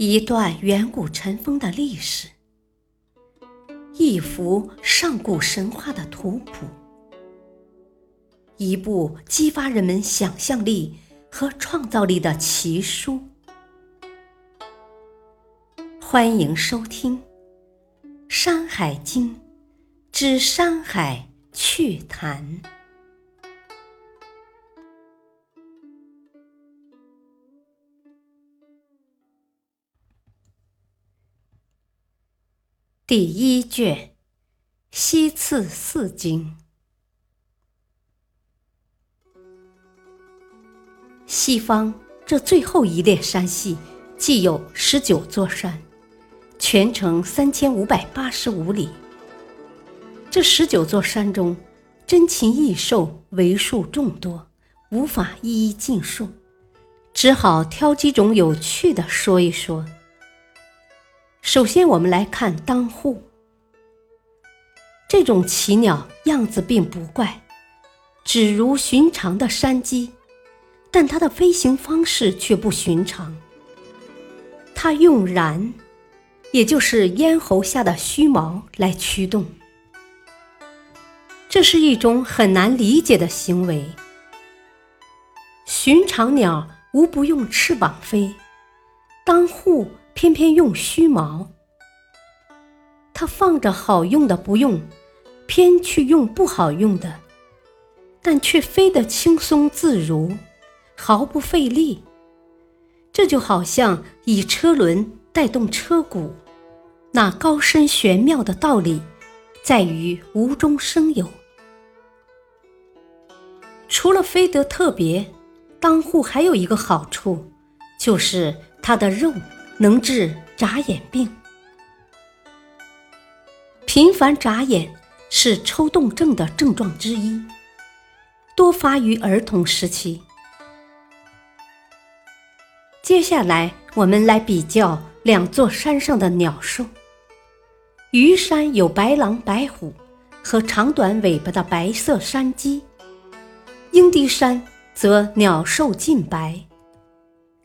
一段远古尘封的历史，一幅上古神话的图谱，一部激发人们想象力和创造力的奇书。欢迎收听《山海经》之《山海趣谈》。第一卷《西次四经》。西方这最后一列山系，既有十九座山，全程三千五百八十五里。这十九座山中，珍禽异兽为数众多，无法一一尽述，只好挑几种有趣的说一说。首先，我们来看当户。这种奇鸟样子并不怪，只如寻常的山鸡，但它的飞行方式却不寻常。它用然，也就是咽喉下的须毛来驱动。这是一种很难理解的行为。寻常鸟无不用翅膀飞，当户。偏偏用虚毛，他放着好用的不用，偏去用不好用的，但却飞得轻松自如，毫不费力。这就好像以车轮带动车骨，那高深玄妙的道理，在于无中生有。除了飞得特别，当户还有一个好处，就是它的肉。能治眨眼病。频繁眨眼是抽动症的症状之一，多发于儿童时期。接下来，我们来比较两座山上的鸟兽。虞山有白狼、白虎和长短尾巴的白色山鸡，鹰笛山则鸟兽尽白，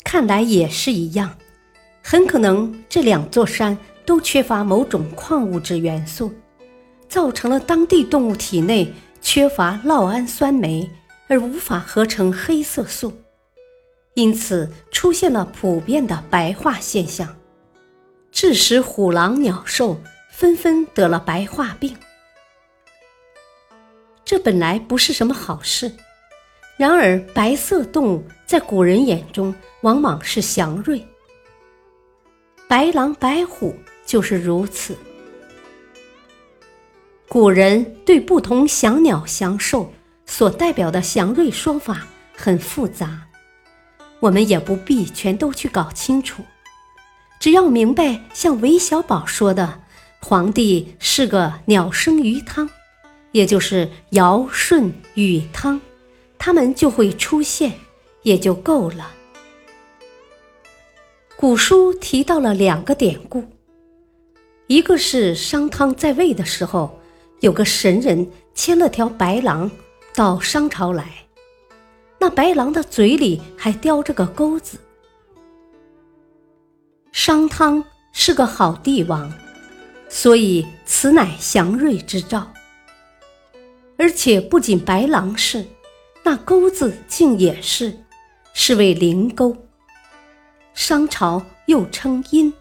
看来也是一样。很可能这两座山都缺乏某种矿物质元素，造成了当地动物体内缺乏酪氨酸酶，而无法合成黑色素，因此出现了普遍的白化现象，致使虎狼鸟兽纷纷得了白化病。这本来不是什么好事，然而白色动物在古人眼中往往是祥瑞。白狼白虎就是如此。古人对不同祥鸟祥兽所代表的祥瑞说法很复杂，我们也不必全都去搞清楚，只要明白像韦小宝说的，皇帝是个鸟生鱼汤，也就是尧舜禹汤，他们就会出现，也就够了。古书提到了两个典故，一个是商汤在位的时候，有个神人牵了条白狼到商朝来，那白狼的嘴里还叼着个钩子。商汤是个好帝王，所以此乃祥瑞之兆。而且不仅白狼是，那钩子竟也是，是为灵钩。商朝又称殷，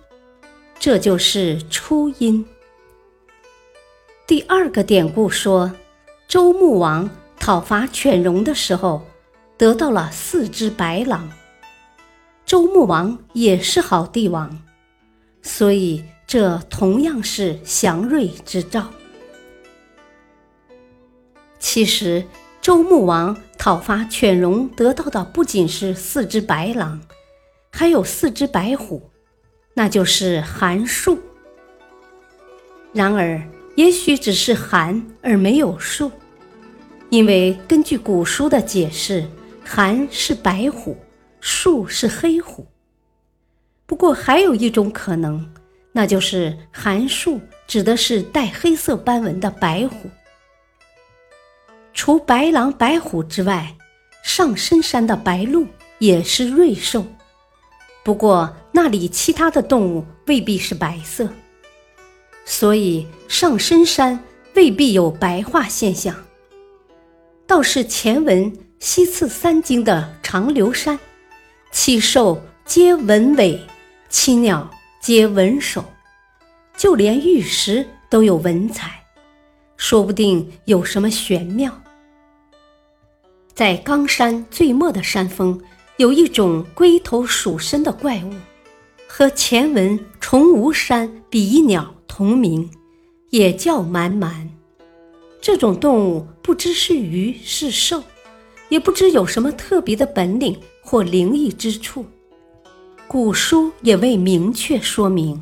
这就是初殷。第二个典故说，周穆王讨伐犬戎的时候，得到了四只白狼。周穆王也是好帝王，所以这同样是祥瑞之兆。其实，周穆王讨伐犬戎得到的不仅是四只白狼。还有四只白虎，那就是函数。然而，也许只是函而没有数，因为根据古书的解释，函是白虎，树是黑虎。不过，还有一种可能，那就是函数指的是带黑色斑纹的白虎。除白狼、白虎之外，上深山的白鹿也是瑞兽。不过，那里其他的动物未必是白色，所以上深山未必有白化现象。倒是前文西次三经的长留山，七兽皆纹尾，七鸟皆纹首，就连玉石都有文采，说不定有什么玄妙。在冈山最末的山峰，有一种龟头鼠身的怪物。和前文崇吾山比翼鸟同名，也叫蛮蛮。这种动物不知是鱼是兽，也不知有什么特别的本领或灵异之处，古书也未明确说明。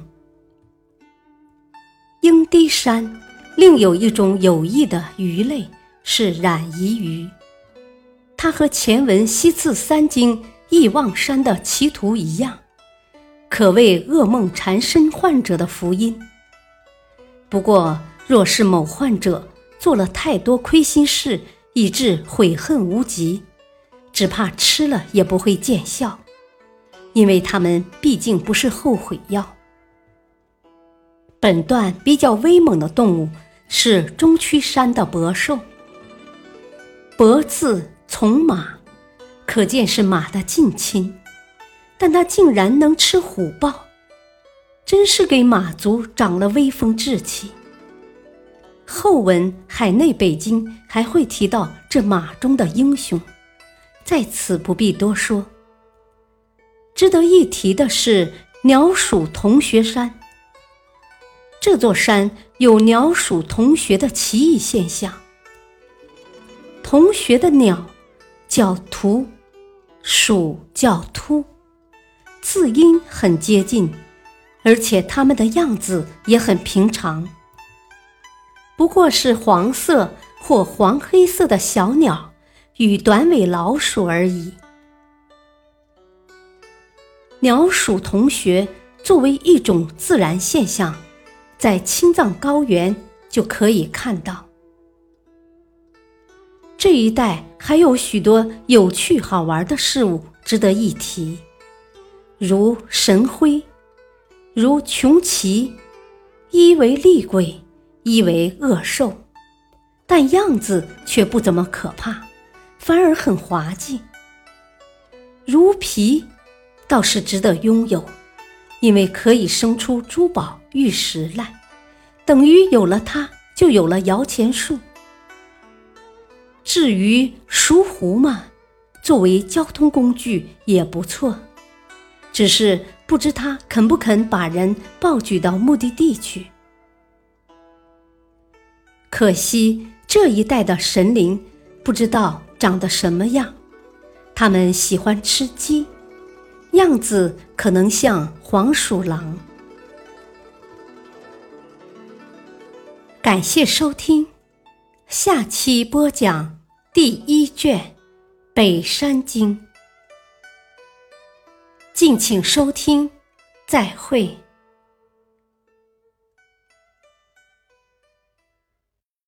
鹰堤山另有一种有益的鱼类是染夷鱼，它和前文西次三经忆望山的奇图一样。可谓噩梦缠身患者的福音。不过，若是某患者做了太多亏心事，以致悔恨无极，只怕吃了也不会见效，因为他们毕竟不是后悔药。本段比较威猛的动物是中区山的伯兽。伯字从马，可见是马的近亲。但它竟然能吃虎豹，真是给马族长了威风志气。后文海内北京还会提到这马中的英雄，在此不必多说。值得一提的是鸟鼠同学山，这座山有鸟鼠同学的奇异现象。同学的鸟叫图，鼠叫突。字音很接近，而且它们的样子也很平常，不过是黄色或黄黑色的小鸟与短尾老鼠而已。鸟鼠同学作为一种自然现象，在青藏高原就可以看到。这一带还有许多有趣好玩的事物值得一提。如神辉，如穷奇，一为厉鬼，一为恶兽，但样子却不怎么可怕，反而很滑稽。如皮，倒是值得拥有，因为可以生出珠宝玉石来，等于有了它就有了摇钱树。至于熟狐嘛，作为交通工具也不错。只是不知他肯不肯把人抱举到目的地去。可惜这一带的神灵不知道长得什么样，他们喜欢吃鸡，样子可能像黄鼠狼。感谢收听，下期播讲第一卷《北山经》。敬请收听，再会。